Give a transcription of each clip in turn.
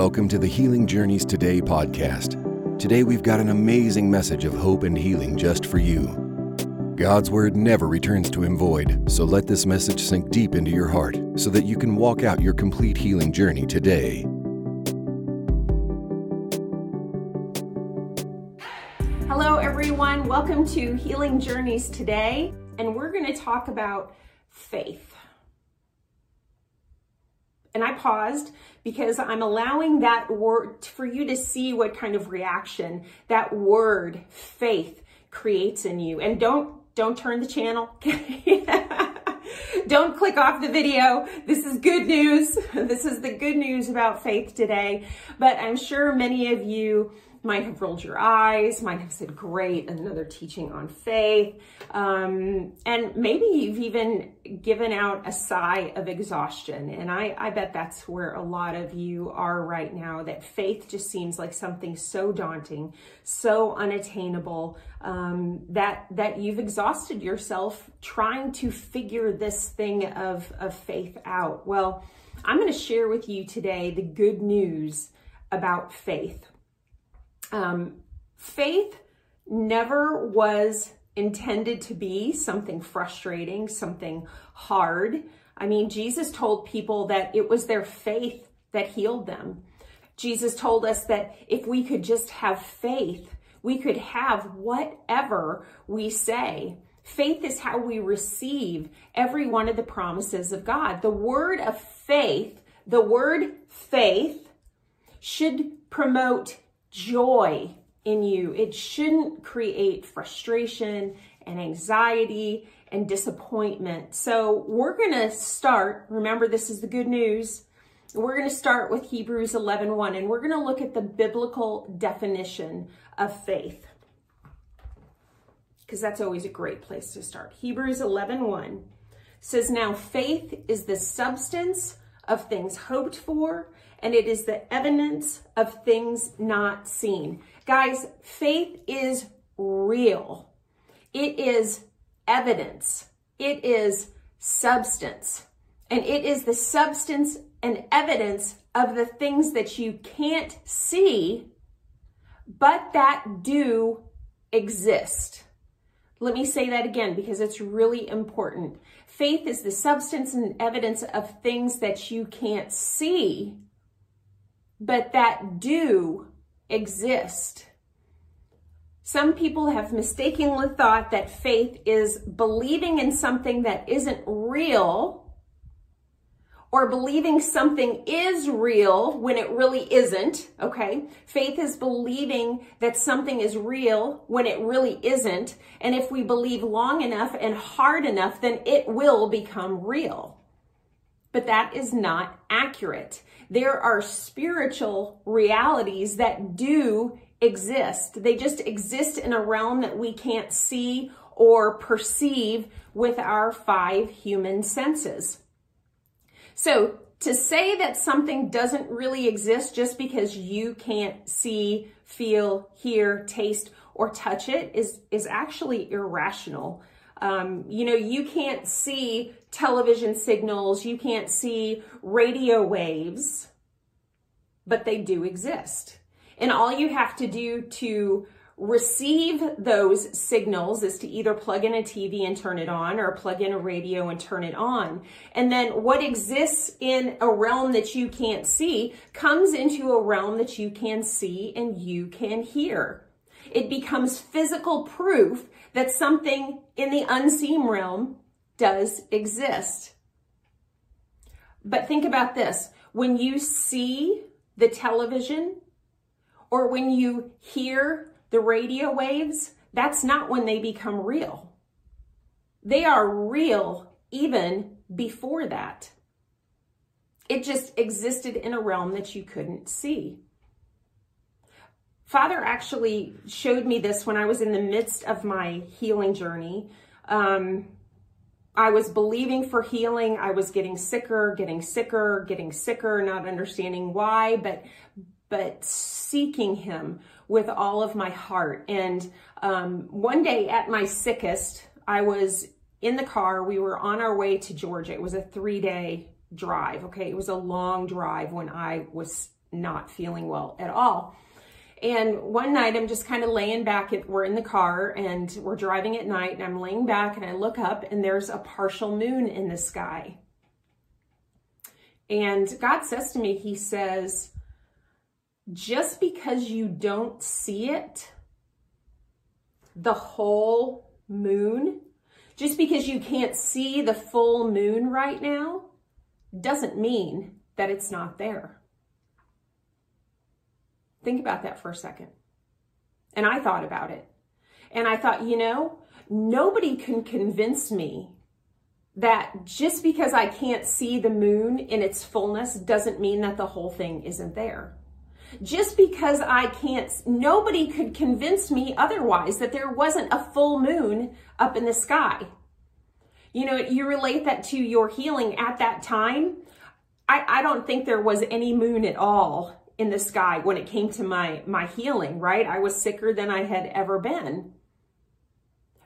Welcome to the Healing Journeys Today podcast. Today we've got an amazing message of hope and healing just for you. God's Word never returns to Him void, so let this message sink deep into your heart so that you can walk out your complete healing journey today. Hello, everyone. Welcome to Healing Journeys today, and we're going to talk about faith and I paused because I'm allowing that word for you to see what kind of reaction that word faith creates in you. And don't don't turn the channel. don't click off the video. This is good news. This is the good news about faith today. But I'm sure many of you might have rolled your eyes, might have said, great, another teaching on faith. Um, and maybe you've even given out a sigh of exhaustion. And I, I bet that's where a lot of you are right now, that faith just seems like something so daunting, so unattainable, um, that, that you've exhausted yourself trying to figure this thing of, of faith out. Well, I'm going to share with you today the good news about faith. Um, faith never was intended to be something frustrating, something hard. I mean, Jesus told people that it was their faith that healed them. Jesus told us that if we could just have faith, we could have whatever we say. Faith is how we receive every one of the promises of God. The word of faith, the word faith should promote joy in you. It shouldn't create frustration and anxiety and disappointment. So we're going to start, remember this is the good news. We're going to start with Hebrews 11:1 1, and we're going to look at the biblical definition of faith. Because that's always a great place to start. Hebrews 11:1 1 says now faith is the substance of things hoped for and it is the evidence of things not seen. Guys, faith is real. It is evidence. It is substance. And it is the substance and evidence of the things that you can't see, but that do exist. Let me say that again because it's really important. Faith is the substance and evidence of things that you can't see, but that do exist. Some people have mistakenly thought that faith is believing in something that isn't real or believing something is real when it really isn't, okay? Faith is believing that something is real when it really isn't. And if we believe long enough and hard enough, then it will become real. But that is not accurate there are spiritual realities that do exist. They just exist in a realm that we can't see or perceive with our five human senses. So to say that something doesn't really exist just because you can't see, feel, hear, taste, or touch it is, is actually irrational. Um, you know, you can't see television signals, you can't see radio waves, but they do exist. And all you have to do to receive those signals is to either plug in a TV and turn it on or plug in a radio and turn it on. And then what exists in a realm that you can't see comes into a realm that you can see and you can hear. It becomes physical proof that something in the unseen realm does exist. But think about this when you see the television or when you hear the radio waves, that's not when they become real. They are real even before that. It just existed in a realm that you couldn't see. Father actually showed me this when I was in the midst of my healing journey. Um, I was believing for healing. I was getting sicker, getting sicker, getting sicker, not understanding why, but but seeking him with all of my heart. And um, one day at my sickest, I was in the car. We were on our way to Georgia. It was a three day drive. Okay. It was a long drive when I was not feeling well at all. And one night I'm just kind of laying back. we're in the car and we're driving at night and I'm laying back and I look up and there's a partial moon in the sky. And God says to me, He says, just because you don't see it, the whole moon, just because you can't see the full moon right now, doesn't mean that it's not there. Think about that for a second. And I thought about it. And I thought, you know, nobody can convince me that just because I can't see the moon in its fullness doesn't mean that the whole thing isn't there. Just because I can't, nobody could convince me otherwise that there wasn't a full moon up in the sky. You know, you relate that to your healing at that time. I, I don't think there was any moon at all in the sky when it came to my my healing, right? I was sicker than I had ever been.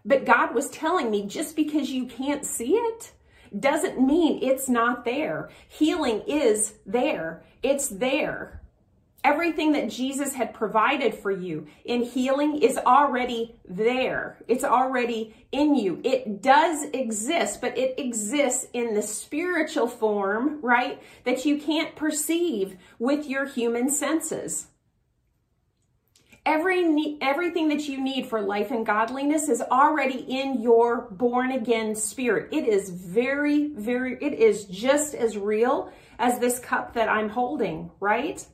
But God was telling me just because you can't see it doesn't mean it's not there. Healing is there. It's there. Everything that Jesus had provided for you in healing is already there. It's already in you. It does exist, but it exists in the spiritual form, right? That you can't perceive with your human senses. Every everything that you need for life and godliness is already in your born again spirit. It is very, very, it is just as real as this cup that I'm holding, right?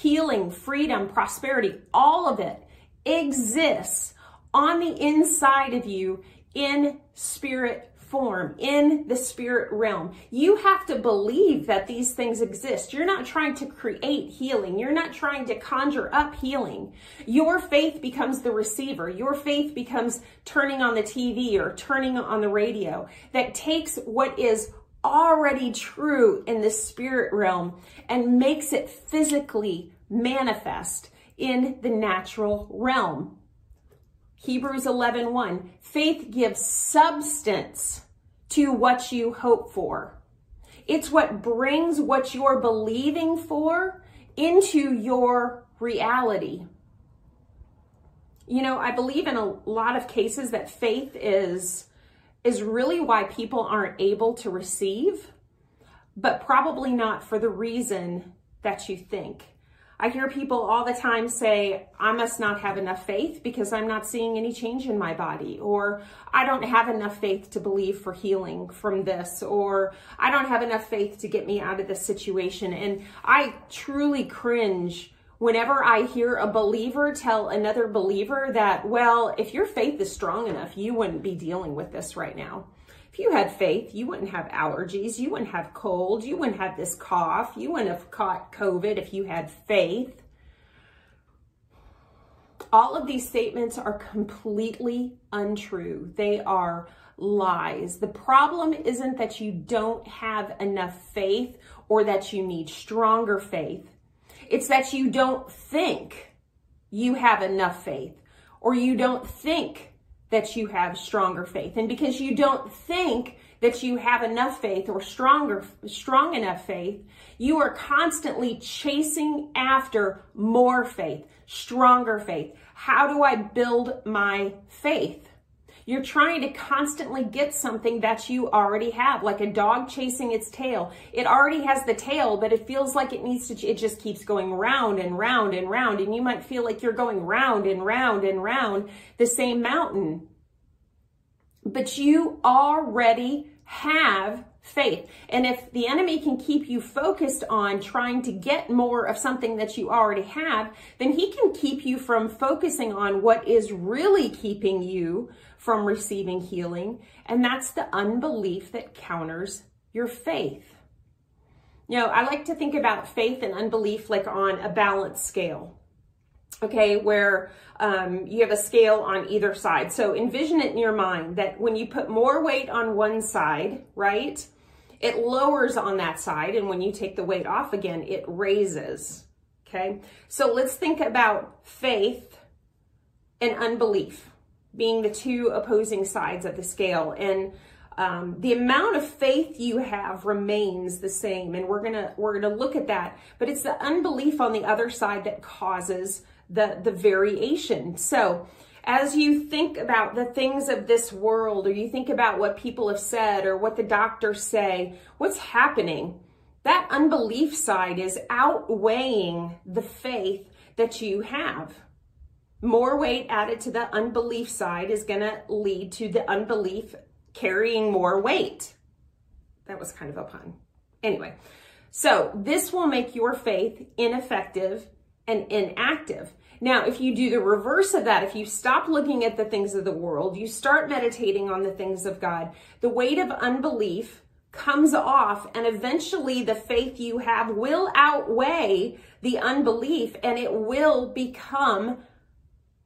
Healing, freedom, prosperity, all of it exists on the inside of you in spirit form, in the spirit realm. You have to believe that these things exist. You're not trying to create healing. You're not trying to conjure up healing. Your faith becomes the receiver. Your faith becomes turning on the TV or turning on the radio that takes what is already true in the spirit realm and makes it physically manifest in the natural realm. Hebrews 11:1 1, Faith gives substance to what you hope for. It's what brings what you're believing for into your reality. You know, I believe in a lot of cases that faith is is really why people aren't able to receive, but probably not for the reason that you think. I hear people all the time say, I must not have enough faith because I'm not seeing any change in my body, or I don't have enough faith to believe for healing from this, or I don't have enough faith to get me out of this situation. And I truly cringe whenever I hear a believer tell another believer that, well, if your faith is strong enough, you wouldn't be dealing with this right now. If you had faith, you wouldn't have allergies, you wouldn't have cold, you wouldn't have this cough, you wouldn't have caught COVID if you had faith. All of these statements are completely untrue. They are lies. The problem isn't that you don't have enough faith or that you need stronger faith. It's that you don't think you have enough faith or you don't think that you have stronger faith. And because you don't think that you have enough faith or stronger strong enough faith, you are constantly chasing after more faith, stronger faith. How do I build my faith? You're trying to constantly get something that you already have, like a dog chasing its tail. It already has the tail, but it feels like it needs to, it just keeps going round and round and round. And you might feel like you're going round and round and round the same mountain. But you already have faith. And if the enemy can keep you focused on trying to get more of something that you already have, then he can keep you from focusing on what is really keeping you from receiving healing. And that's the unbelief that counters your faith. You know, I like to think about faith and unbelief like on a balance scale. Okay, where um, you have a scale on either side. So envision it in your mind that when you put more weight on one side, right, it lowers on that side. And when you take the weight off again, it raises. Okay, so let's think about faith and unbelief being the two opposing sides of the scale. And um, the amount of faith you have remains the same. And we're gonna we're gonna look at that. But it's the unbelief on the other side that causes the the variation. So as you think about the things of this world or you think about what people have said or what the doctors say what's happening? That unbelief side is outweighing the faith that you have more weight added to the unbelief side is going to lead to the unbelief carrying more weight. That was kind of a pun. Anyway, so this will make your faith ineffective and inactive. Now, if you do the reverse of that, if you stop looking at the things of the world, you start meditating on the things of God, the weight of unbelief comes off, and eventually the faith you have will outweigh the unbelief and it will become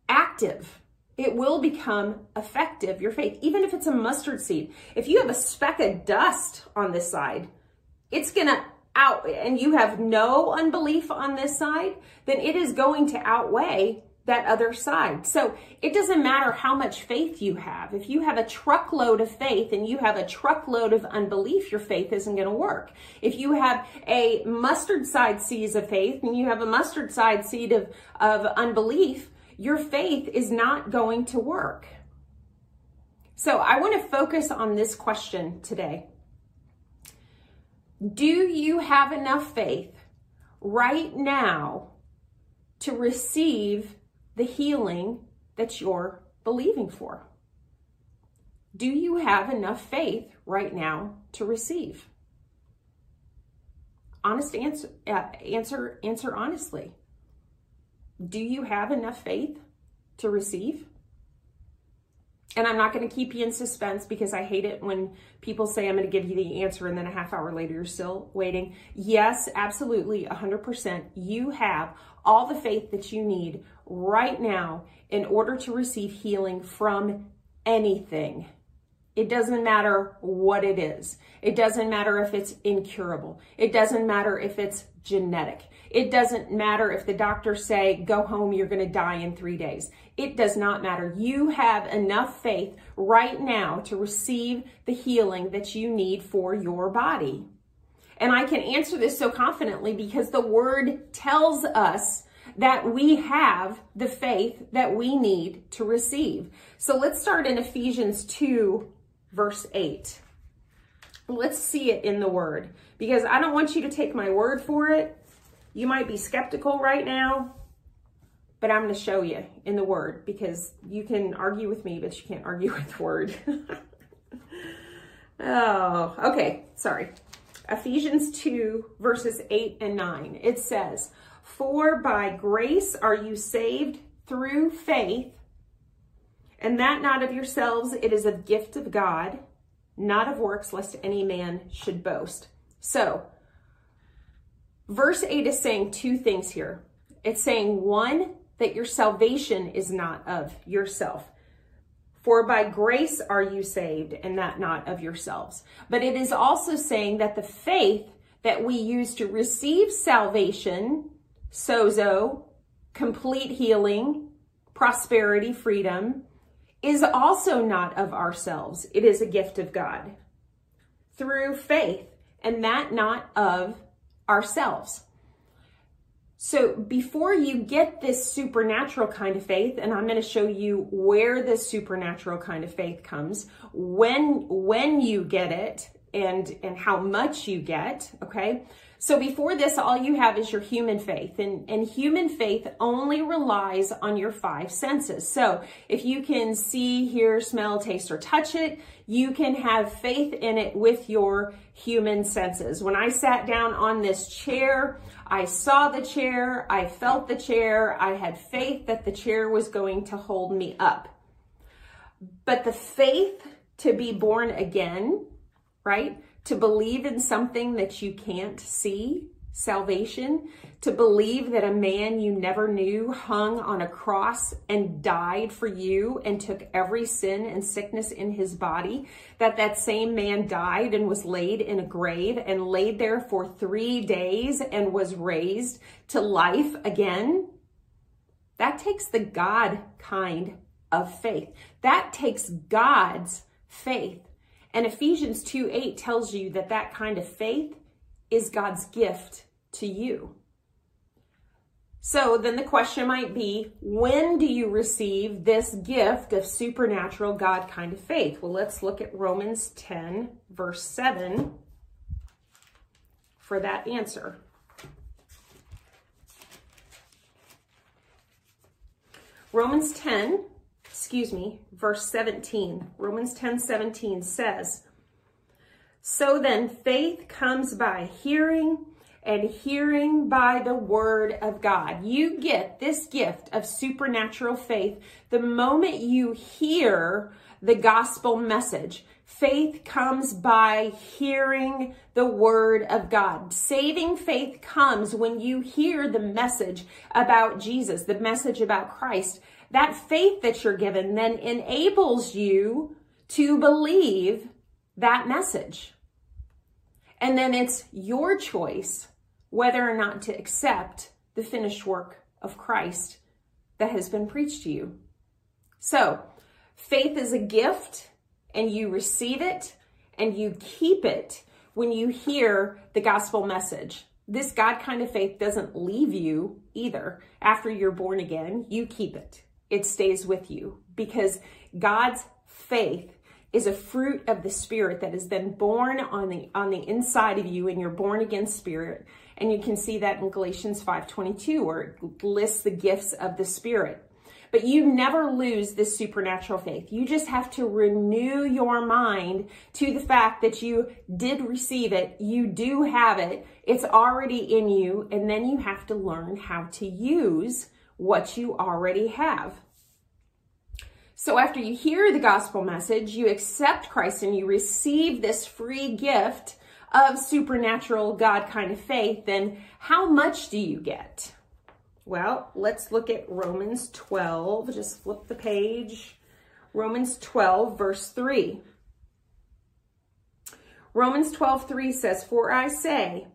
active. It will become effective, your faith, even if it's a mustard seed. If you have a speck of dust on this side, it's going to out, and you have no unbelief on this side, then it is going to outweigh that other side. So it doesn't matter how much faith you have. If you have a truckload of faith and you have a truckload of unbelief, your faith isn't going to work. If you have a mustard side seed of faith and you have a mustard side seed of, of unbelief, your faith is not going to work. So I want to focus on this question today. Do you have enough faith right now to receive the healing that you're believing for? Do you have enough faith right now to receive? Honest answer, uh, answer, answer honestly. Do you have enough faith to receive? And I'm not going to keep you in suspense because I hate it when people say I'm going to give you the answer and then a half hour later you're still waiting. Yes, absolutely, 100%. You have all the faith that you need right now in order to receive healing from anything. It doesn't matter what it is. It doesn't matter if it's incurable. It doesn't matter if it's genetic. It doesn't matter if the doctors say, go home, you're going to die in three days. It does not matter. You have enough faith right now to receive the healing that you need for your body. And I can answer this so confidently because the word tells us that we have the faith that we need to receive. So let's start in Ephesians 2 verse 8. Let's see it in the word because I don't want you to take my word for it. You might be skeptical right now, but I'm going to show you in the word because you can argue with me, but you can't argue with the word. oh, okay. Sorry. Ephesians 2, verses 8 and 9. It says, For by grace are you saved through faith, and that not of yourselves, it is a gift of God not of works, lest any man should boast. So, verse 8 is saying two things here. It's saying, one, that your salvation is not of yourself. For by grace are you saved, and that not of yourselves. But it is also saying that the faith that we use to receive salvation, sozo, complete healing, prosperity, freedom, is also not of ourselves. It is a gift of God through faith, and that not of ourselves. So before you get this supernatural kind of faith, and I'm going to show you where this supernatural kind of faith comes, when when you get it, and and how much you get, okay? So before this, all you have is your human faith, and, and human faith only relies on your five senses. So if you can see, hear, smell, taste, or touch it, you can have faith in it with your human senses. When I sat down on this chair, I saw the chair, I felt the chair, I had faith that the chair was going to hold me up. But the faith to be born again, right? To believe in something that you can't see, salvation, to believe that a man you never knew hung on a cross and died for you and took every sin and sickness in his body, that that same man died and was laid in a grave and laid there for three days and was raised to life again. That takes the God kind of faith. That takes God's faith And Ephesians 2 8 tells you that that kind of faith is God's gift to you. So then the question might be when do you receive this gift of supernatural God kind of faith? Well, let's look at Romans 10, verse 7 for that answer. Romans 10, excuse me, verse 17. Romans 10, 17 says, So then faith comes by hearing and hearing by the word of God. You get this gift of supernatural faith the moment you hear the gospel message. Faith comes by hearing the word of God. Saving faith comes when you hear the message about Jesus, the message about Christ. That faith that you're given then enables you to believe that message. And then it's your choice whether or not to accept the finished work of Christ that has been preached to you. So, faith is a gift and you receive it and you keep it when you hear the gospel message. This God kind of faith doesn't leave you either. After you're born again, you keep it. It stays with you because God's faith is a fruit of the spirit that is then born on the on the inside of you in your born again spirit. And you can see that in galatians 5.22 where it lists the gifts of the spirit. But you never lose this supernatural faith. You just have to renew your mind to the fact that you did receive it. You do have it. It's already in you. And then you have to learn how to use what you already have so after you hear the gospel message, you accept Christ and you receive this free gift of supernatural God kind of faith, then how much do you get? Well, let's look at Romans 12. Just flip the page. Romans 12, verse 3. Romans 12, 3 says, For I say,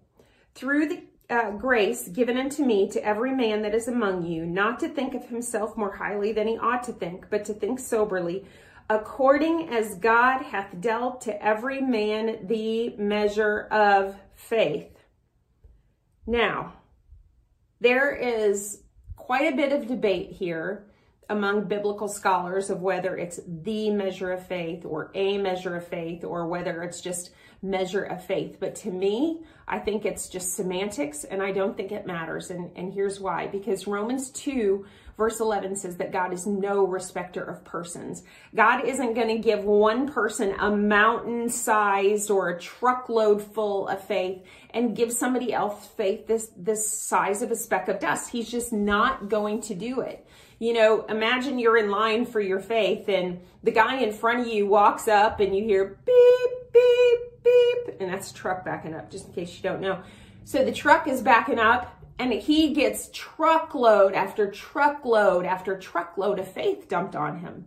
through the uh, grace given unto me to every man that is among you, not to think of himself more highly than he ought to think, but to think soberly, according as God hath dealt to every man the measure of faith. Now, there is quite a bit of debate here among biblical scholars of whether it's the measure of faith or a measure of faith or whether it's just measure of faith. But to me, I think it's just semantics and I don't think it matters. And, and here's why because Romans 2, verse 11 says that God is no respecter of persons. God isn't going to give one person a mountain sized or a truckload full of faith and give somebody else faith this, this size of a speck of dust. He's just not going to do it. You know, imagine you're in line for your faith and the guy in front of you walks up and you hear beep, beep, beep, and that's truck backing up, just in case you don't know. So the truck is backing up and he gets truckload after truckload after truckload of faith dumped on him.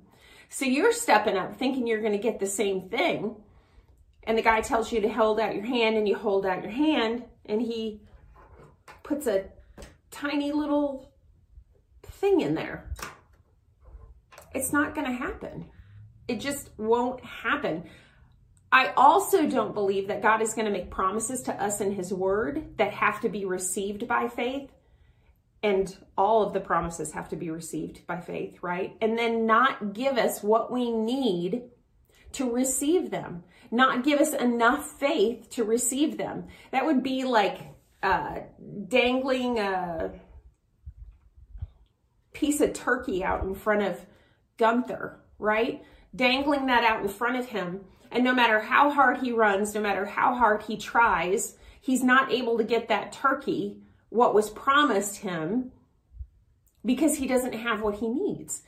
So you're stepping up thinking you're going to get the same thing. And the guy tells you to hold out your hand and you hold out your hand and he puts a tiny little thing in there. It's not going to happen. It just won't happen. I also don't believe that God is going to make promises to us in His Word that have to be received by faith. And all of the promises have to be received by faith, right? And then not give us what we need to receive them, not give us enough faith to receive them. That would be like uh, dangling a piece of turkey out in front of Gunther, right? Dangling that out in front of him and no matter how hard he runs, no matter how hard he tries, he's not able to get that turkey, what was promised him, because he doesn't have what he needs.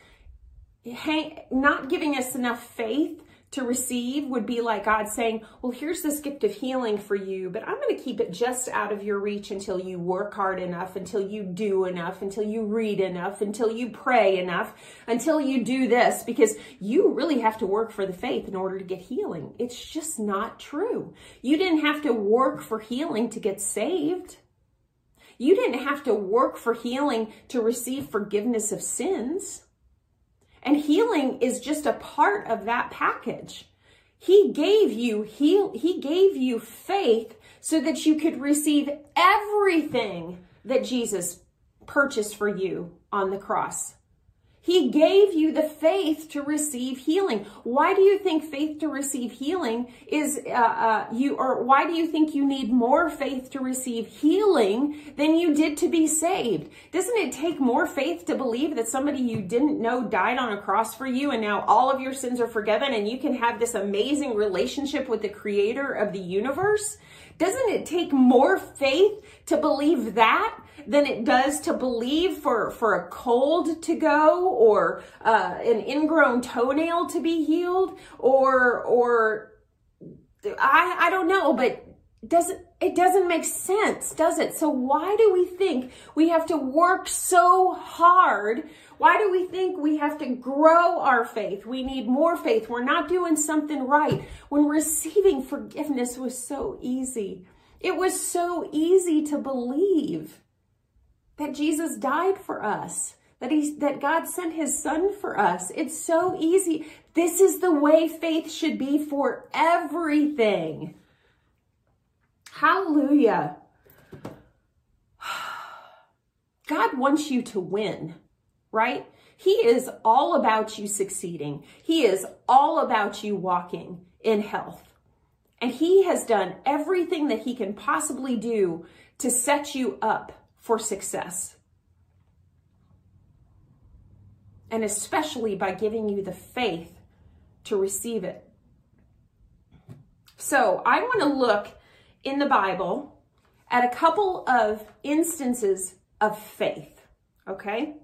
Not giving us enough faith to receive would be like God saying, Well, here's this gift of healing for you, but I'm going to keep it just out of your reach until you work hard enough, until you do enough, until you read enough, until you pray enough, until you do this, because you really have to work for the faith in order to get healing. It's just not true. You didn't have to work for healing to get saved. You didn't have to work for healing to receive forgiveness of sins. And healing is just a part of that package. He gave you he, he gave you faith so that you could receive everything that Jesus purchased for you on the cross. He gave you the faith to receive healing. Why do you think faith to receive healing is uh, uh, you, or why do you think you need more faith to receive healing than you did to be saved? Doesn't it take more faith to believe that somebody you didn't know died on a cross for you and now all of your sins are forgiven and you can have this amazing relationship with the creator of the universe? Doesn't it take more faith to believe that than it does to believe for, for a cold to go or uh, an ingrown toenail to be healed or, or I, I don't know, but doesn't it doesn't make sense, does it? So why do we think we have to work so hard? Why do we think we have to grow our faith? We need more faith. We're not doing something right. When receiving forgiveness was so easy. It was so easy to believe that Jesus died for us, that he that God sent his son for us. It's so easy. This is the way faith should be for everything. Hallelujah. God wants you to win, right? He is all about you succeeding. He is all about you walking in health. And he has done everything that he can possibly do to set you up for success. And especially by giving you the faith to receive it. So I want to look in the Bible at a couple of instances of faith, okay?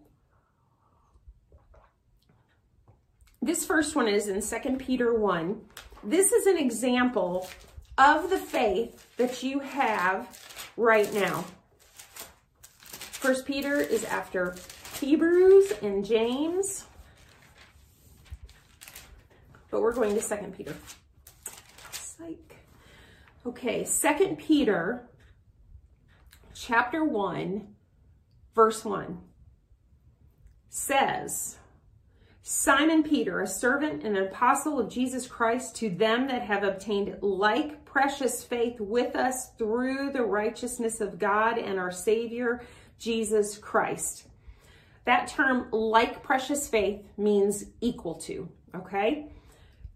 This first one is in 2 Peter 1. This is an example of the faith that you have right now. First Peter is after Hebrews and James. But we're going to Second Peter. Psych. Okay, Second Peter chapter 1, verse 1 says, Simon Peter, a servant and an apostle of Jesus Christ, to them that have obtained like precious faith with us through the righteousness of God and our Savior Jesus Christ. That term, like precious faith, means equal to, okay?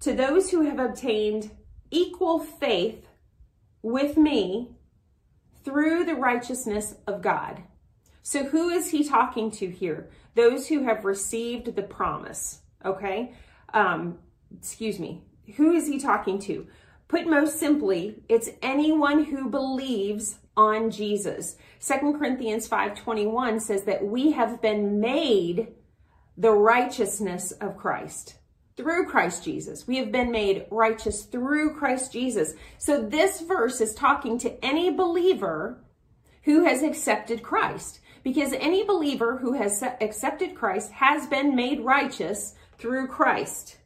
To those who have obtained equal faith with me through the righteousness of God. So, who is he talking to here? Those who have received the promise, okay? Um, excuse me. Who is he talking to? Put most simply, it's anyone who believes on Jesus. Second Corinthians 5:21 says that we have been made the righteousness of Christ through Christ Jesus. We have been made righteous through Christ Jesus. So this verse is talking to any believer who has accepted Christ because any believer who has accepted Christ has been made righteous through Christ.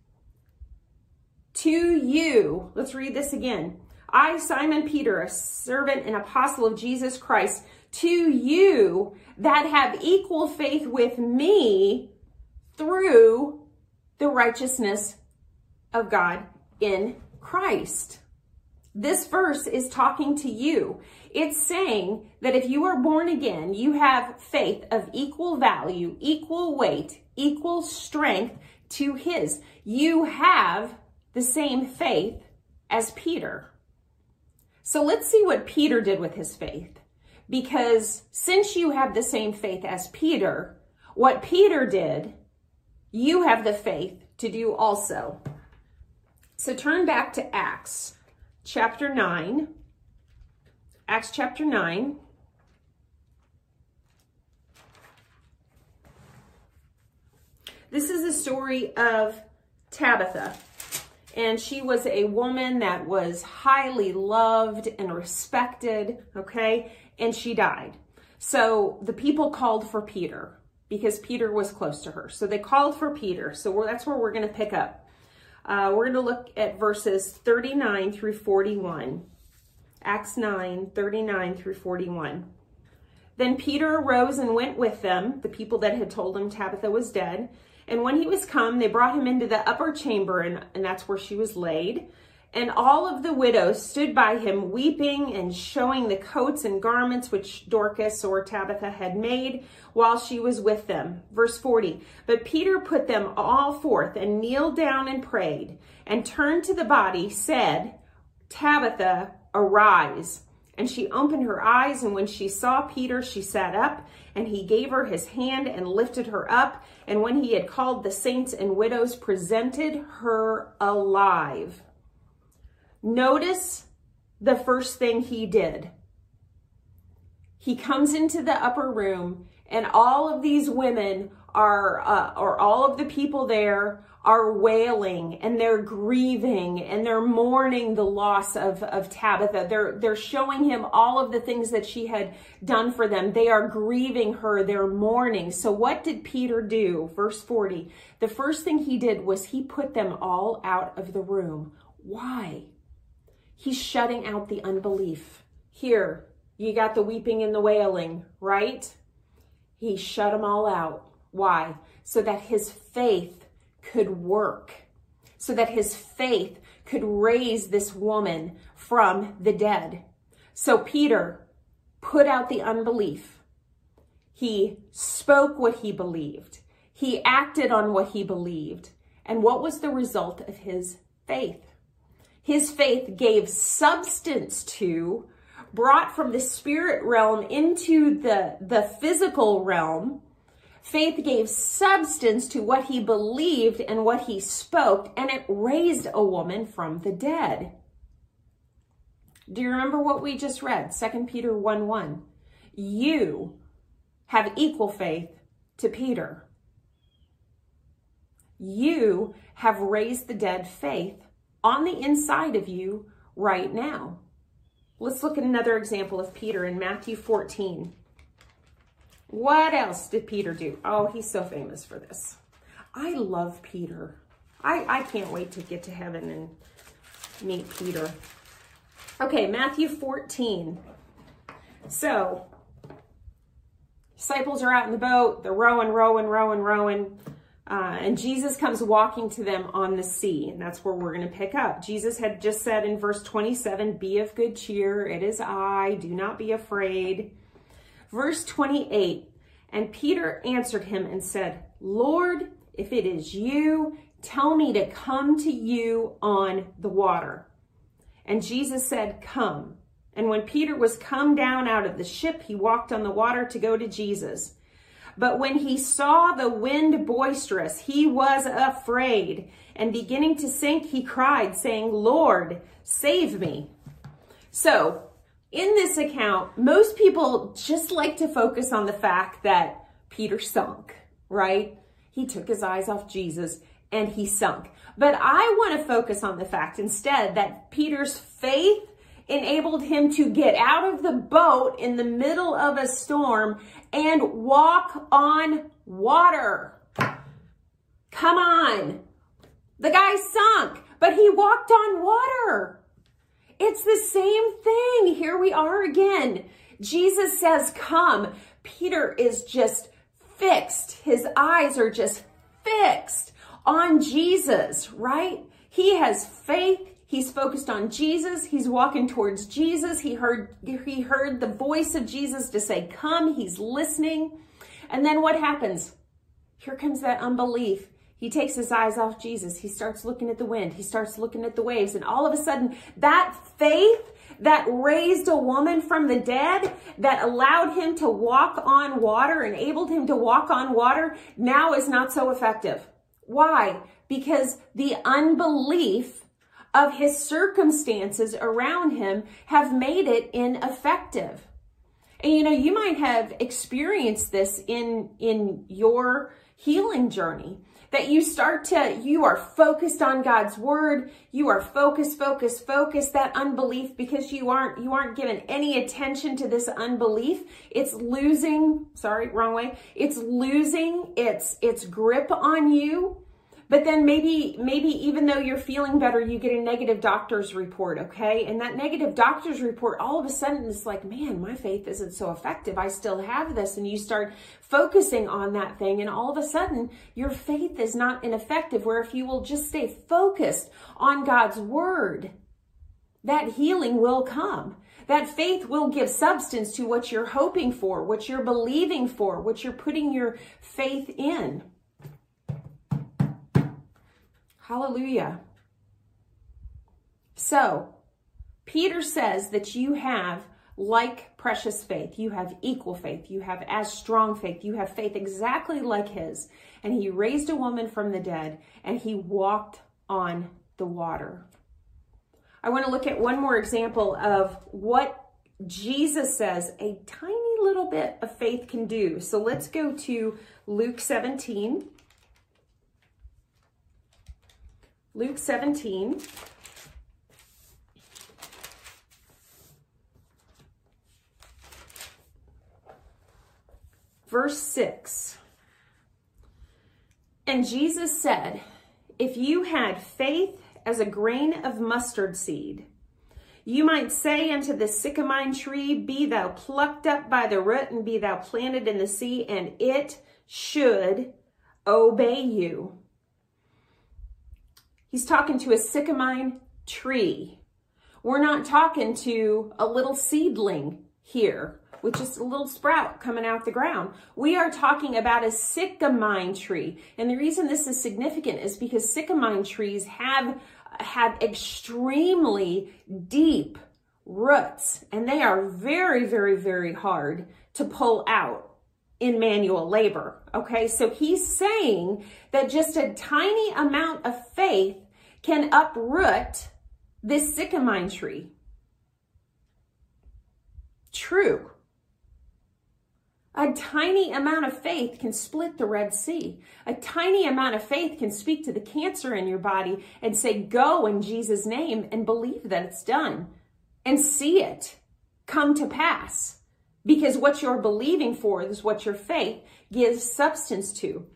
To you, let's read this again. I, Simon Peter, a servant and apostle of Jesus Christ, to you that have equal faith with me through the righteousness of God in Christ. This verse is talking to you. It's saying that if you are born again, you have faith of equal value, equal weight, equal strength to His. You have the same faith as Peter. So let's see what Peter did with his faith. Because since you have the same faith as Peter, what Peter did, you have the faith to do also. So turn back to Acts chapter 9. Acts chapter 9. This is the story of Tabitha and she was a woman that was highly loved and respected, okay? And she died. So the people called for Peter because Peter was close to her. So they called for Peter. So that's where we're going to pick up. Uh, we're going to look at verses 39 through 41. Acts 9, 39 through 41. Then Peter arose and went with them, the people that had told him Tabitha was dead. And when he was come, they brought him into the upper chamber, and, and that's where she was laid. And all of the widows stood by him, weeping and showing the coats and garments which Dorcas or Tabitha had made while she was with them. Verse 40 But Peter put them all forth and kneeled down and prayed, and turned to the body, said, Tabitha, arise. And she opened her eyes, and when she saw Peter, she sat up, and he gave her his hand and lifted her up. And when he had called the saints and widows, presented her alive. Notice the first thing he did. He comes into the upper room, and all of these women are, uh, or all of the people there are wailing and they're grieving and they're mourning the loss of, of Tabitha. They're, they're showing him all of the things that she had done for them. They are grieving her. They're mourning. So what did Peter do? Verse 40. The first thing he did was he put them all out of the room. Why? He's shutting out the unbelief. Here, you got the weeping and the wailing, right? He shut them all out. Why? So that his faith could work, so that his faith could raise this woman from the dead. So Peter put out the unbelief. He spoke what he believed. He acted on what he believed. And what was the result of his faith? his faith gave substance to, brought from the spirit realm into the, the physical realm. Faith gave substance to what he believed and what he spoke, and it raised a woman from the dead. Do you remember what we just read? 2 Peter 1 1. You have equal faith to Peter. You have raised the dead faith on the inside of you right now. Let's look at another example of Peter in Matthew 14. What else did Peter do? Oh, he's so famous for this. I love Peter. I, I can't wait to get to heaven and meet Peter. Okay, Matthew 14. So, disciples are out in the boat. They're rowing, rowing, rowing, rowing. Uh, and Jesus comes walking to them on the sea, and that's where we're going to pick up. Jesus had just said in verse 27, Be of good cheer, it is I, do not be afraid. Verse 28, and Peter answered him and said, Lord, if it is you, tell me to come to you on the water. And Jesus said, Come. And when Peter was come down out of the ship, he walked on the water to go to Jesus. But when he saw the wind boisterous, he was afraid. And beginning to sink, he cried, saying, Lord, save me. So, in this account, most people just like to focus on the fact that Peter sunk, right? He took his eyes off Jesus and he sunk. But I want to focus on the fact instead that Peter's faith enabled him to get out of the boat in the middle of a storm and walk on water. Come on. The guy sunk, but he walked on water. It's the same thing. Here we are again. Jesus says, Come. Peter is just fixed. His eyes are just fixed on Jesus, right? He has faith. He's focused on Jesus. He's walking towards Jesus. He heard, he heard the voice of Jesus to say, come. He's listening. And then what happens? Here comes that unbelief. He takes his eyes off Jesus. He starts looking at the wind. He starts looking at the waves. And all of a sudden, that faith that raised a woman from the dead, that allowed him to walk on water, enabled him to walk on water, now is not so effective. Why? Because the unbelief of his circumstances around him have made it ineffective. And you know, you might have experienced this in in your healing journey that you start to you are focused on God's word, you are focused focused focused that unbelief because you aren't you aren't given any attention to this unbelief, it's losing, sorry, wrong way. It's losing its its grip on you But then maybe, maybe even though you're feeling better, you get a negative doctor's report, okay? And that negative doctor's report, all of a sudden it's like, man, my faith isn't so effective. I still have this. And you start focusing on that thing. And all of a sudden your faith is not ineffective. Where if you will just stay focused on God's word, that healing will come. That faith will give substance to what you're hoping for, what you're believing for, what you're putting your faith in. Hallelujah. So, Peter says that you have like precious faith. You have equal faith. You have as strong faith. You have faith exactly like his. And he raised a woman from the dead and he walked on the water. I want to look at one more example of what Jesus says a tiny little bit of faith can do. So let's go to Luke 17. Luke 17. Verse 6. And Jesus said, If you had faith as a grain of mustard seed, you might say unto the sycamine tree, Be thou plucked up by the root, and be thou planted in the sea, and it should obey you. He's talking to a sycamine tree. We're not talking to a little seedling here with just a little sprout coming out the ground. We are talking about a sycamine tree. And the reason this is significant is because sycamine trees have, have extremely deep roots and they are very, very, very hard to pull out in manual labor. Okay, so he's saying that just a tiny amount of faith can uproot this sycamine tree. True. A tiny amount of faith can split the Red Sea. A tiny amount of faith can speak to the cancer in your body and say, Go in Jesus' name and believe that it's done and see it come to pass because what you're believing for is what your faith gives substance to.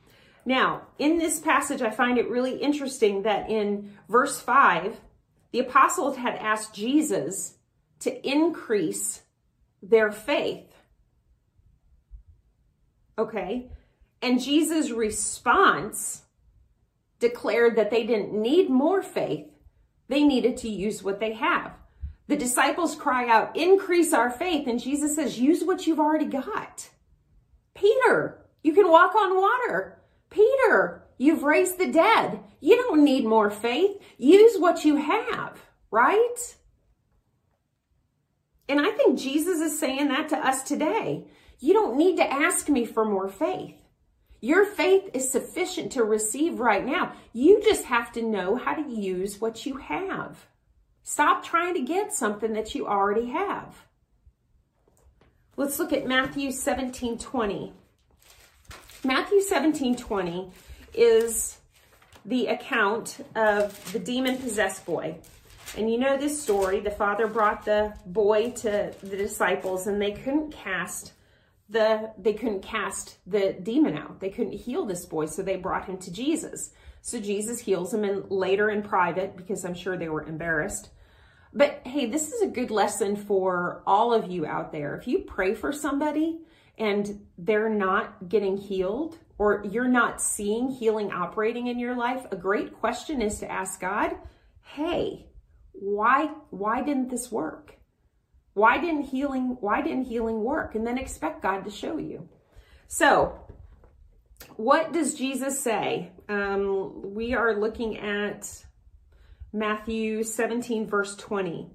Now, in this passage, I find it really interesting that in verse 5, the apostles had asked Jesus to increase their faith. Okay? And Jesus' response declared that they didn't need more faith, they needed to use what they have. The disciples cry out, increase our faith. And Jesus says, use what you've already got. Peter, you can walk on water. Peter, you've raised the dead. You don't need more faith. Use what you have, right? And I think Jesus is saying that to us today. You don't need to ask me for more faith. Your faith is sufficient to receive right now. You just have to know how to use what you have. Stop trying to get something that you already have. Let's look at Matthew 17 20. Matthew 17 20 is the account of the demon possessed boy. And you know this story. The father brought the boy to the disciples and they couldn't cast the they couldn't cast the demon out. They couldn't heal this boy, so they brought him to Jesus. So Jesus heals him and later in private because I'm sure they were embarrassed. But hey, this is a good lesson for all of you out there. If you pray for somebody and they're not getting healed or you're not seeing healing operating in your life, a great question is to ask God, "Hey, why why didn't this work? Why didn't healing why didn't healing work?" And then expect God to show you. So, what does Jesus say? Um, we are looking at Matthew 17, verse 20.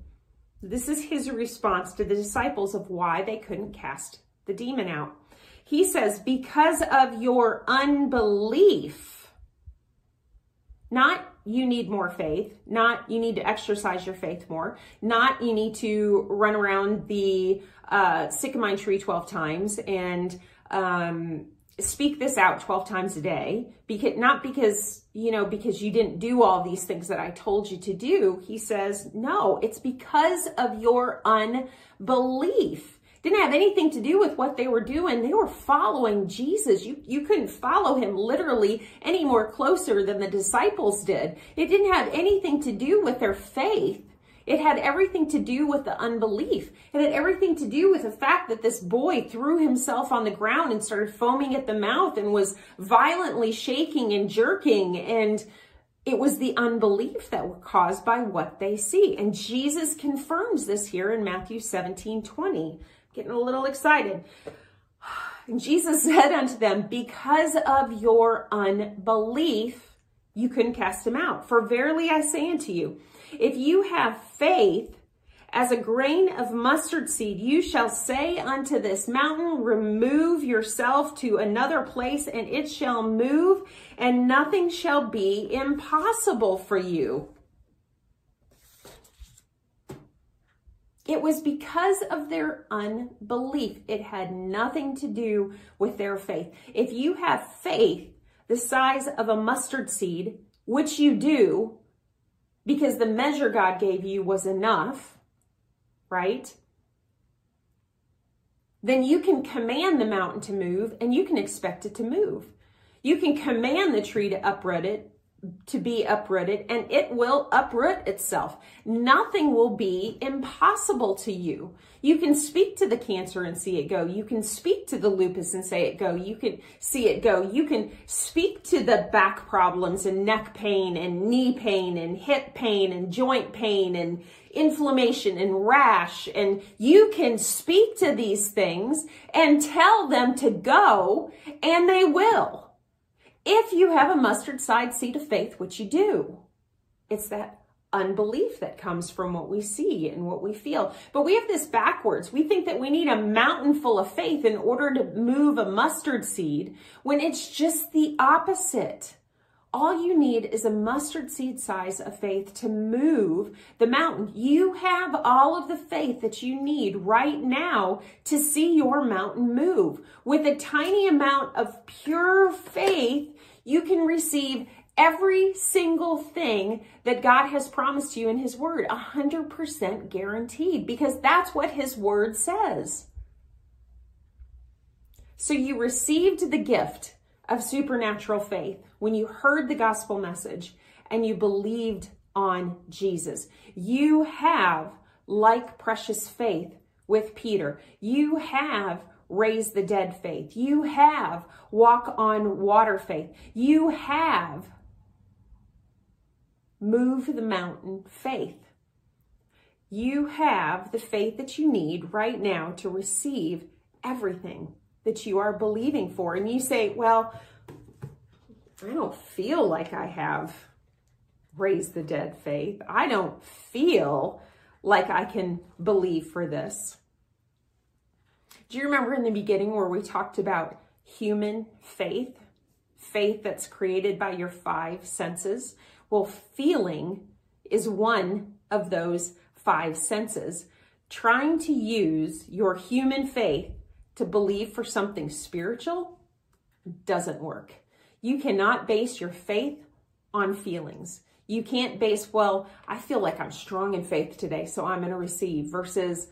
This is his response to the disciples of why they couldn't cast the demon out. He says, Because of your unbelief, not you need more faith, not you need to exercise your faith more, not you need to run around the uh, sycamine tree 12 times and um, speak this out 12 times a day because not because you know because you didn't do all these things that I told you to do he says no it's because of your unbelief didn't have anything to do with what they were doing. They were following Jesus. You, you couldn't follow him literally any more closer than the disciples did. It didn't have anything to do with their faith. It had everything to do with the unbelief. It had everything to do with the fact that this boy threw himself on the ground and started foaming at the mouth and was violently shaking and jerking. And it was the unbelief that were caused by what they see. And Jesus confirms this here in Matthew 17 20. Getting a little excited. And Jesus said unto them, Because of your unbelief, you couldn't cast him out. For verily I say unto you, if you have faith as a grain of mustard seed, you shall say unto this mountain, Remove yourself to another place, and it shall move, and nothing shall be impossible for you. It was because of their unbelief. It had nothing to do with their faith. If you have faith the size of a mustard seed, which you do, because the measure God gave you was enough, right? Then you can command the mountain to move and you can expect it to move. You can command the tree to uproot it to be uprooted and it will uproot itself. Nothing will be impossible to you. You can speak to the cancer and see it go. You can speak to the lupus and say it go. You can see it go. You can speak to the back problems and neck pain and knee pain and hip pain and joint pain and inflammation and rash. And you can speak to these things and tell them to go and they will if you have a mustard side seed of faith, which you do. It's that unbelief that comes from what we see and what we feel. But we have this backwards. We think that we need a mountain full of faith in order to move a mustard seed when it's just the opposite. All you need is a mustard seed size of faith to move the mountain. You have all of the faith that you need right now to see your mountain move. With a tiny amount of pure faith, you can receive every single thing that God has promised you in His Word, 100% guaranteed, because that's what His Word says. So you received the gift of supernatural faith when you heard the gospel message and you believed on Jesus. You have, like precious faith with Peter, you have raised the dead faith. You have walk on water faith. You have move the mountain faith. You have the faith that you need right now to receive everything that you are believing for. And you say, well, I don't feel like I have raised the dead faith. I don't feel like I can believe for this. Do you remember in the beginning where we talked about human faith? Faith that's created by your five senses? Well, feeling is one of those five senses. Trying to use your human faith to believe for something spiritual doesn't work. You cannot base your faith on feelings. You can't base, well, I feel like I'm strong in faith today, so I'm going to receive, versus,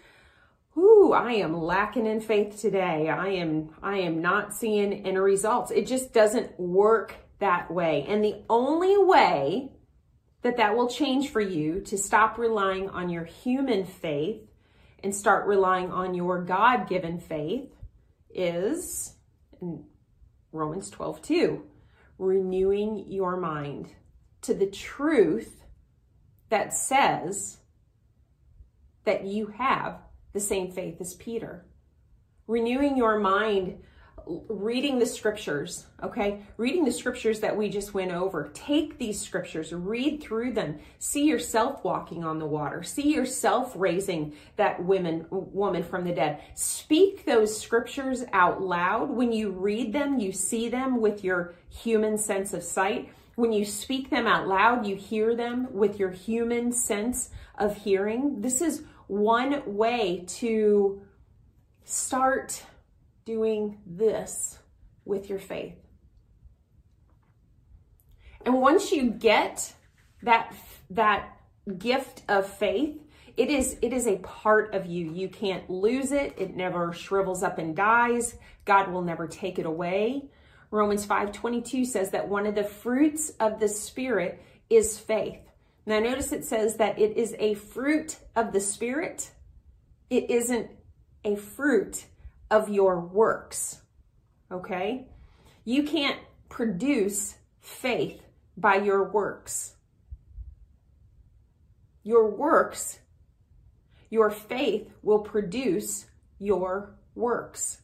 ooh, I am lacking in faith today. I am, I am not seeing any results. It just doesn't work that way. And the only way that that will change for you to stop relying on your human faith and start relying on your God given faith is in Romans 12, 2, renewing your mind to the truth that says that you have the same faith as Peter. Renewing your mind reading the scriptures, okay? Reading the scriptures that we just went over. Take these scriptures, read through them, see yourself walking on the water, see yourself raising that woman woman from the dead. Speak those scriptures out loud. When you read them, you see them with your human sense of sight. When you speak them out loud, you hear them with your human sense of hearing. This is one way to start doing this with your faith. And once you get that that gift of faith, It is it is a part of you. You can't lose it. It never shrivels up and dies. God will never take it away. Romans 5:22 says that one of the fruits of the spirit is faith. Now notice it says that it is a fruit of the spirit. It isn't a fruit of your works. Okay? You can't produce faith by your works. Your works, your faith will produce your works.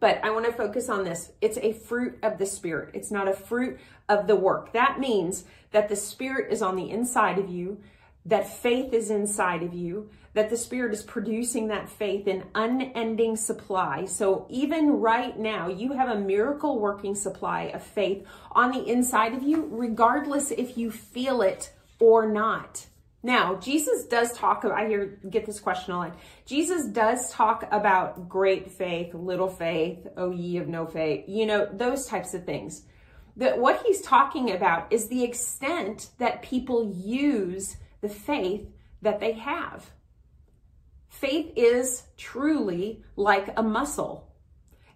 But I want to focus on this. It's a fruit of the Spirit, it's not a fruit of the work. That means that the Spirit is on the inside of you, that faith is inside of you, that the Spirit is producing that faith in unending supply. So even right now, you have a miracle working supply of faith on the inside of you, regardless if you feel it or not. Now, Jesus does talk about, I hear, get this question a lot. Jesus does talk about great faith, little faith, oh ye of no faith, you know, those types of things. That what he's talking about is the extent that people use the faith that they have. Faith is truly like a muscle.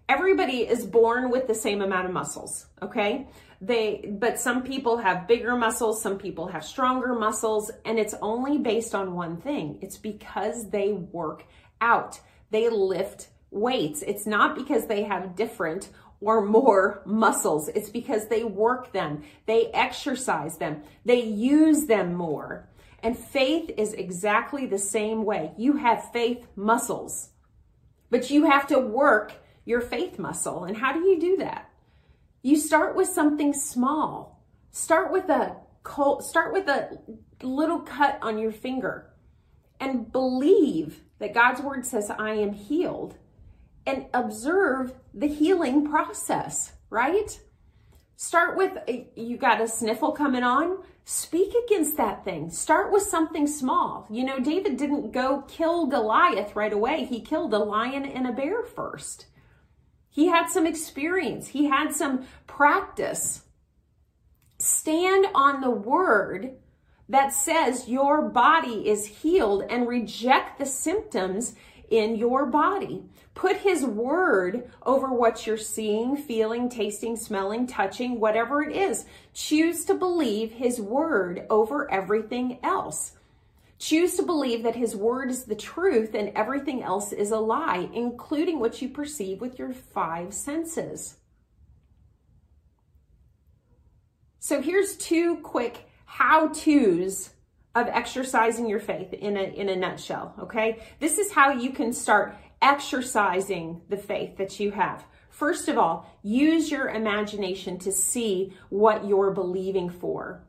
Everybody is born with the same amount of muscles, okay? They but some people have bigger muscles, some people have stronger muscles, and it's only based on one thing. It's because they work out. They lift weights. It's not because they have different or more muscles. It's because they work them, they exercise them, they use them more. And faith is exactly the same way. You have faith muscles, but you have to work your faith muscle. And how do you do that? You start with something small. Start with a cold, start with a little cut on your finger and believe that God's word says, I am healed and observe the healing process, right? Start with uh, you got a sniffle coming on, speak against that thing. Start with something small. You know, David didn't go kill Goliath right away. He killed a lion and a bear first. He had some experience. He had some practice. Stand on the word that says your body is healed and reject the symptoms in your body. Put his word over what you're seeing, feeling, tasting, smelling, touching, whatever it is. Choose to believe his word over everything else. Choose to believe that his word is the truth and everything else is a lie, including what you perceive with your five senses. So here's two quick how-tos of exercising your faith in a, in a nutshell, okay? This is how you can start exercising the faith that you have. First of all, use your imagination to see what you're believing for.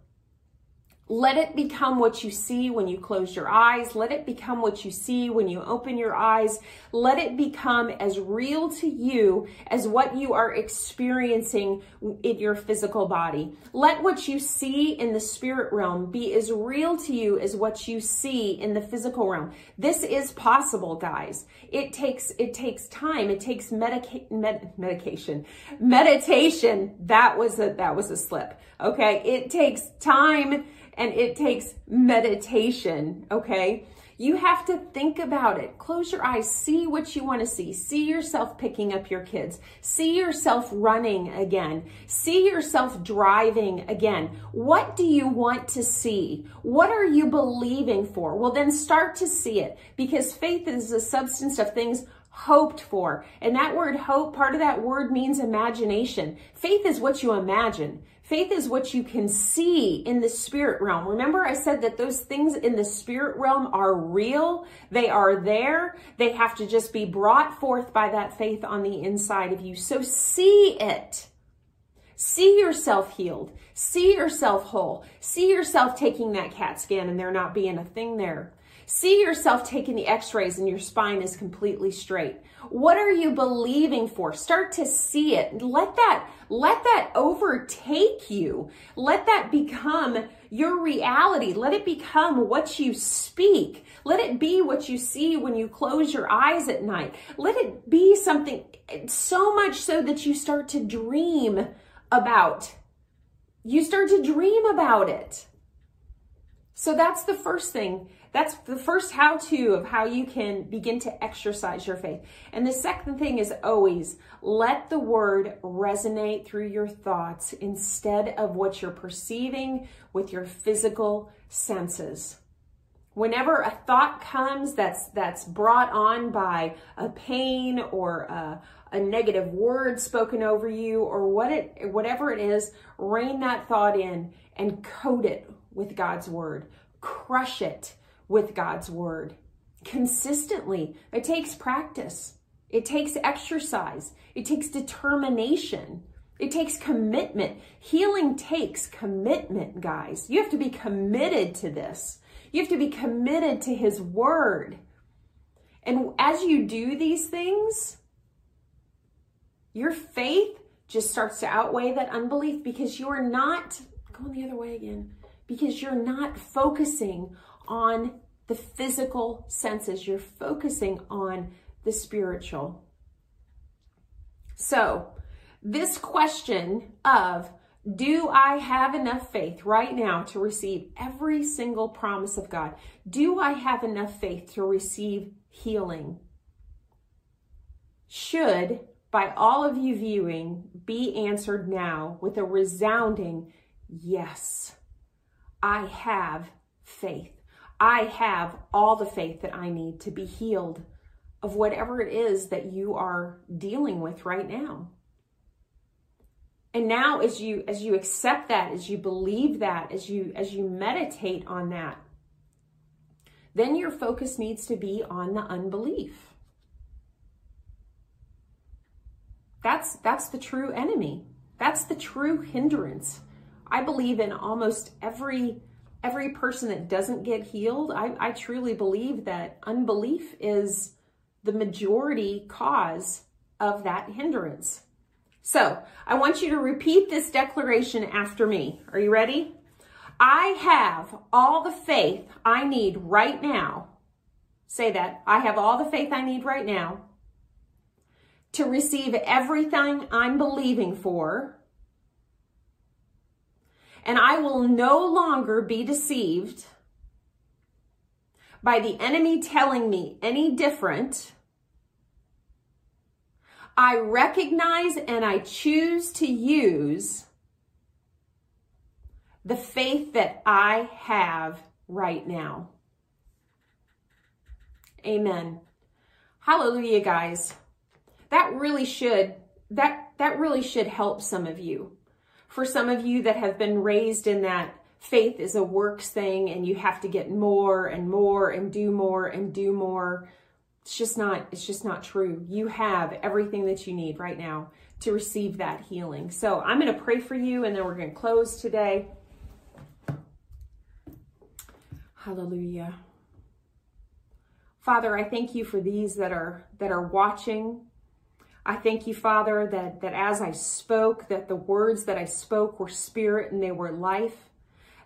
Let it become what you see when you close your eyes. Let it become what you see when you open your eyes. Let it become as real to you as what you are experiencing in your physical body. Let what you see in the spirit realm be as real to you as what you see in the physical realm. This is possible, guys. It takes it takes time. It takes medica- med- medication, meditation. That was a that was a slip. Okay, it takes time and it takes meditation, okay? You have to think about it. Close your eyes, see what you want to see. See yourself picking up your kids. See yourself running again. See yourself driving again. What do you want to see? What are you believing for? Well, then start to see it because faith is the substance of things hoped for. And that word hope, part of that word means imagination. Faith is what you imagine. Faith is what you can see in the spirit realm. Remember, I said that those things in the spirit realm are real. They are there. They have to just be brought forth by that faith on the inside of you. So see it. See yourself healed. See yourself whole. See yourself taking that CAT scan and there not being a thing there. See yourself taking the x rays and your spine is completely straight. What are you believing for? Start to see it. Let that, let that overtake you. Let that become your reality. Let it become what you speak. Let it be what you see when you close your eyes at night. Let it be something so much so that you start to dream about. You start to dream about it. So that's the first thing That's the first how to of how you can begin to exercise your faith. And the second thing is always let the word resonate through your thoughts instead of what you're perceiving with your physical senses. Whenever a thought comes that's that's brought on by a pain or a, a negative word spoken over you or what it whatever it is, rein that thought in and coat it with God's word. Crush it with God's word consistently. It takes practice, it takes exercise, it takes determination. It takes commitment. Healing takes commitment, guys. You have to be committed to this. You have to be committed to His Word. And as you do these things, your faith just starts to outweigh that unbelief because you are not going the other way again, because you're not focusing on the physical senses, you're focusing on the spiritual. So, this question of do I have enough faith right now to receive every single promise of God? Do I have enough faith to receive healing? Should, by all of you viewing, be answered now with a resounding yes. I have faith. I have all the faith that I need to be healed of whatever it is that you are dealing with right now. And now as you as you accept that, as you believe that, as you as you meditate on that, then your focus needs to be on the unbelief. That's that's the true enemy. That's the true hindrance. I believe in almost every every person that doesn't get healed, I, I truly believe that unbelief is the majority cause of that hindrance. So I want you to repeat this declaration after me. Are you ready? I have all the faith I need right now. Say that. I have all the faith I need right now to receive everything I'm believing for and I will no longer be deceived by the enemy telling me any different. I recognize and I choose to use the faith that I have right now. Amen. Hallelujah, guys. That really should that that really should help some of you for some of you that have been raised in that faith is a works thing and you have to get more and more and do more and do more it's just not it's just not true. You have everything that you need right now to receive that healing. So i'm going to pray for you and then we're going to close today. Hallelujah. Father i thank you for these that are that are watching I thank you, Father, that, that as I spoke, that the words that I spoke were spirit and they were life,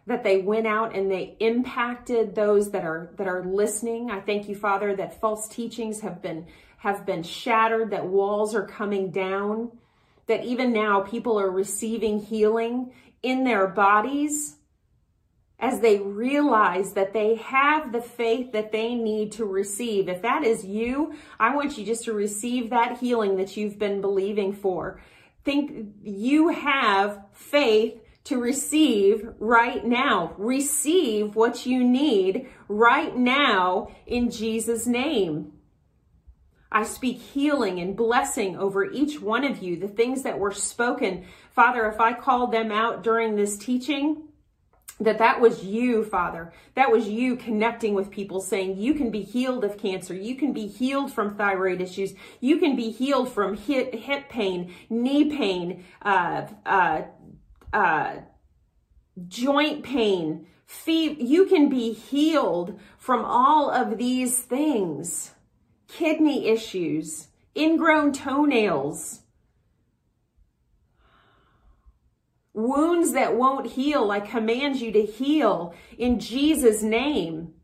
that they went out and they impacted those that are that are listening. I thank you, Father, that false teachings have been have been shattered, that walls are coming down, that even now people are receiving healing in their bodies as they realize that they have the faith that they need to receive. If that is you, I want you just to receive that healing that you've been believing for. Think you have faith to receive right now. Receive what you need right now in Jesus' name. I speak healing and blessing over each one of you. The things that were spoken, Father, if I called them out during this teaching, that that was you, Father. That was you connecting with people saying you can be healed of cancer. You can be healed from thyroid issues. You can be healed from hip, hip pain, knee pain, uh, uh, uh, joint pain, feet. You can be healed from all of these things. Kidney issues, ingrown toenails, Wounds that won't heal, I command you to heal in Jesus' name.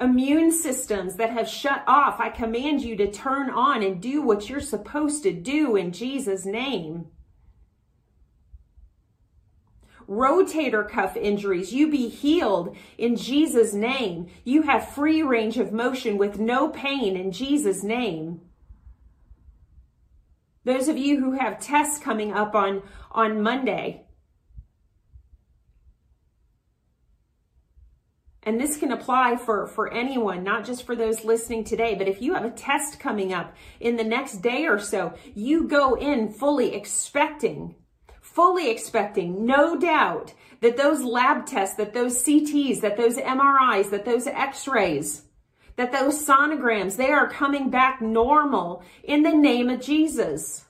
Immune systems that have shut off, I command you to turn on and do what you're supposed to do in Jesus' name. rotator cuff injuries, you be healed in Jesus' name. You have free range of motion with no pain in Jesus' name. Those of you who have tests coming up on, on Monday, and this can apply for, for anyone, not just for those listening today, but if you have a test coming up in the next day or so, you go in fully expecting, fully expecting, no doubt, that those lab tests, that those CTs, that those MRIs, that those x-rays, that those sonograms, they are coming back normal in the name of Jesus.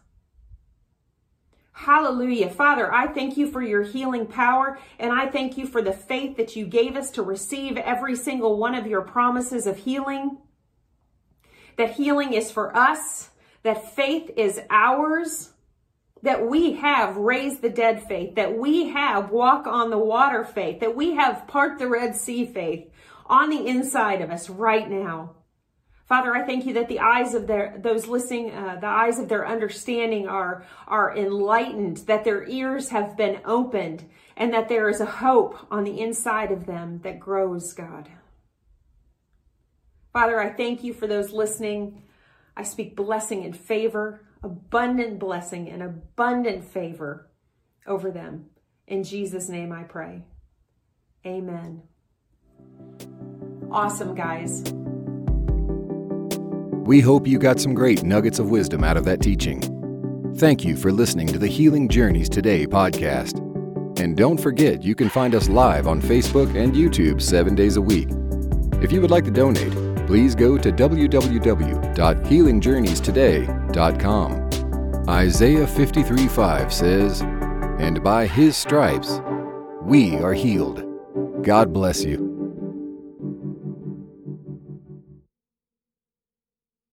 Hallelujah. Father, I thank you for your healing power and I thank you for the faith that you gave us to receive every single one of your promises of healing. That healing is for us, that faith is ours, that we have raised the dead faith, that we have walk on the water faith, that we have part the Red Sea faith on the inside of us right now. Father, I thank you that the eyes of their those listening, uh, the eyes of their understanding are are enlightened, that their ears have been opened, and that there is a hope on the inside of them that grows, God. Father, I thank you for those listening. I speak blessing and favor, abundant blessing and abundant favor over them. In Jesus' name I pray. Amen. Awesome, guys. We hope you got some great nuggets of wisdom out of that teaching. Thank you for listening to the Healing Journeys Today podcast. And don't forget, you can find us live on Facebook and YouTube seven days a week. If you would like to donate, please go to www.healingjourneystoday.com. Isaiah 53 5 says, And by his stripes we are healed. God bless you.